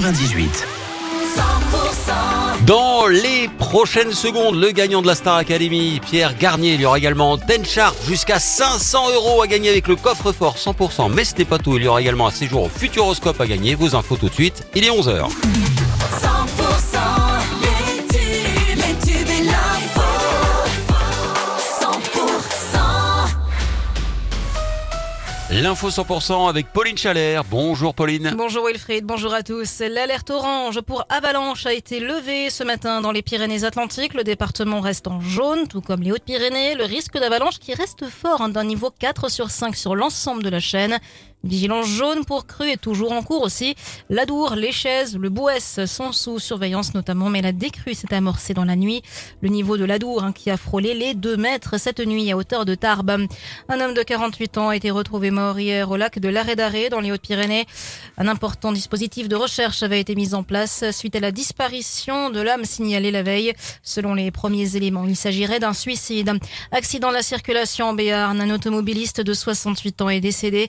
98. Dans les prochaines secondes, le gagnant de la Star Academy, Pierre Garnier, il y aura également Tenchart jusqu'à 500 euros à gagner avec le coffre-fort 100%. Mais ce n'est pas tout, il y aura également un séjour au Futuroscope à gagner. Vos infos tout de suite, il est 11h. L'info 100% avec Pauline Chalère. Bonjour Pauline. Bonjour Wilfried, bonjour à tous. L'alerte orange pour avalanche a été levée ce matin dans les Pyrénées-Atlantiques. Le département reste en jaune, tout comme les Hautes-Pyrénées. Le risque d'avalanche qui reste fort hein, d'un niveau 4 sur 5 sur l'ensemble de la chaîne. Vigilance jaune pour cru est toujours en cours aussi. L'Adour, les Chaises, le Bouès sont sous surveillance notamment, mais la décrue s'est amorcée dans la nuit. Le niveau de l'Adour hein, qui a frôlé les 2 mètres cette nuit à hauteur de Tarbes. Un homme de 48 ans a été retrouvé mort hier au lac de l'Arrêt dans les Hautes-Pyrénées. Un important dispositif de recherche avait été mis en place suite à la disparition de l'âme signalée la veille. Selon les premiers éléments, il s'agirait d'un suicide. Accident de la circulation en Béarn. Un automobiliste de 68 ans est décédé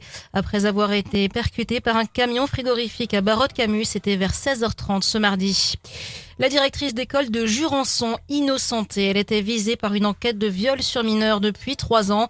avoir été percuté par un camion frigorifique à Barotte-Camus. C'était vers 16h30 ce mardi. La directrice d'école de Jurançon, innocentée, elle était visée par une enquête de viol sur mineur depuis trois ans.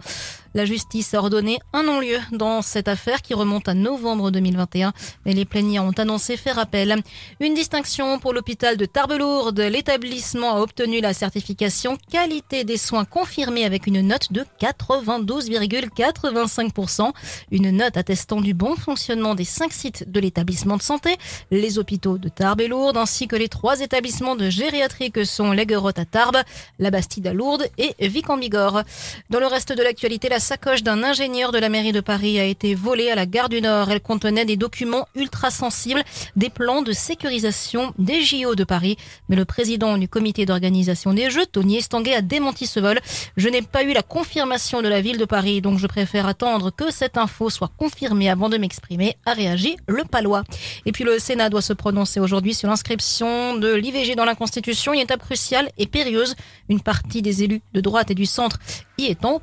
La justice a ordonné un non-lieu dans cette affaire qui remonte à novembre 2021, mais les plaignants ont annoncé faire appel. Une distinction pour l'hôpital de Tarbes-Lourdes. L'établissement a obtenu la certification qualité des soins confirmée avec une note de 92,85%. Une note attestant du bon fonctionnement des cinq sites de l'établissement de santé, les hôpitaux de Tarbes et Lourdes, ainsi que les trois établissements de gériatrie que sont l'Aiguerotte à Tarbes, la Bastide à Lourdes et Vic en Bigorre. Dans le reste de l'actualité, la sacoche d'un ingénieur de la mairie de Paris a été volée à la gare du Nord. Elle contenait des documents ultra sensibles, des plans de sécurisation des JO de Paris. Mais le président du comité d'organisation des Jeux, Tony Estanguet, a démenti ce vol. Je n'ai pas eu la confirmation de la ville de Paris, donc je préfère attendre que cette info soit confirmée avant de m'exprimer, a réagi le palois. Et puis le Sénat doit se prononcer aujourd'hui sur l'inscription de l'IVG dans la Constitution, une étape cruciale et périlleuse. Une partie des élus de droite et du centre y étant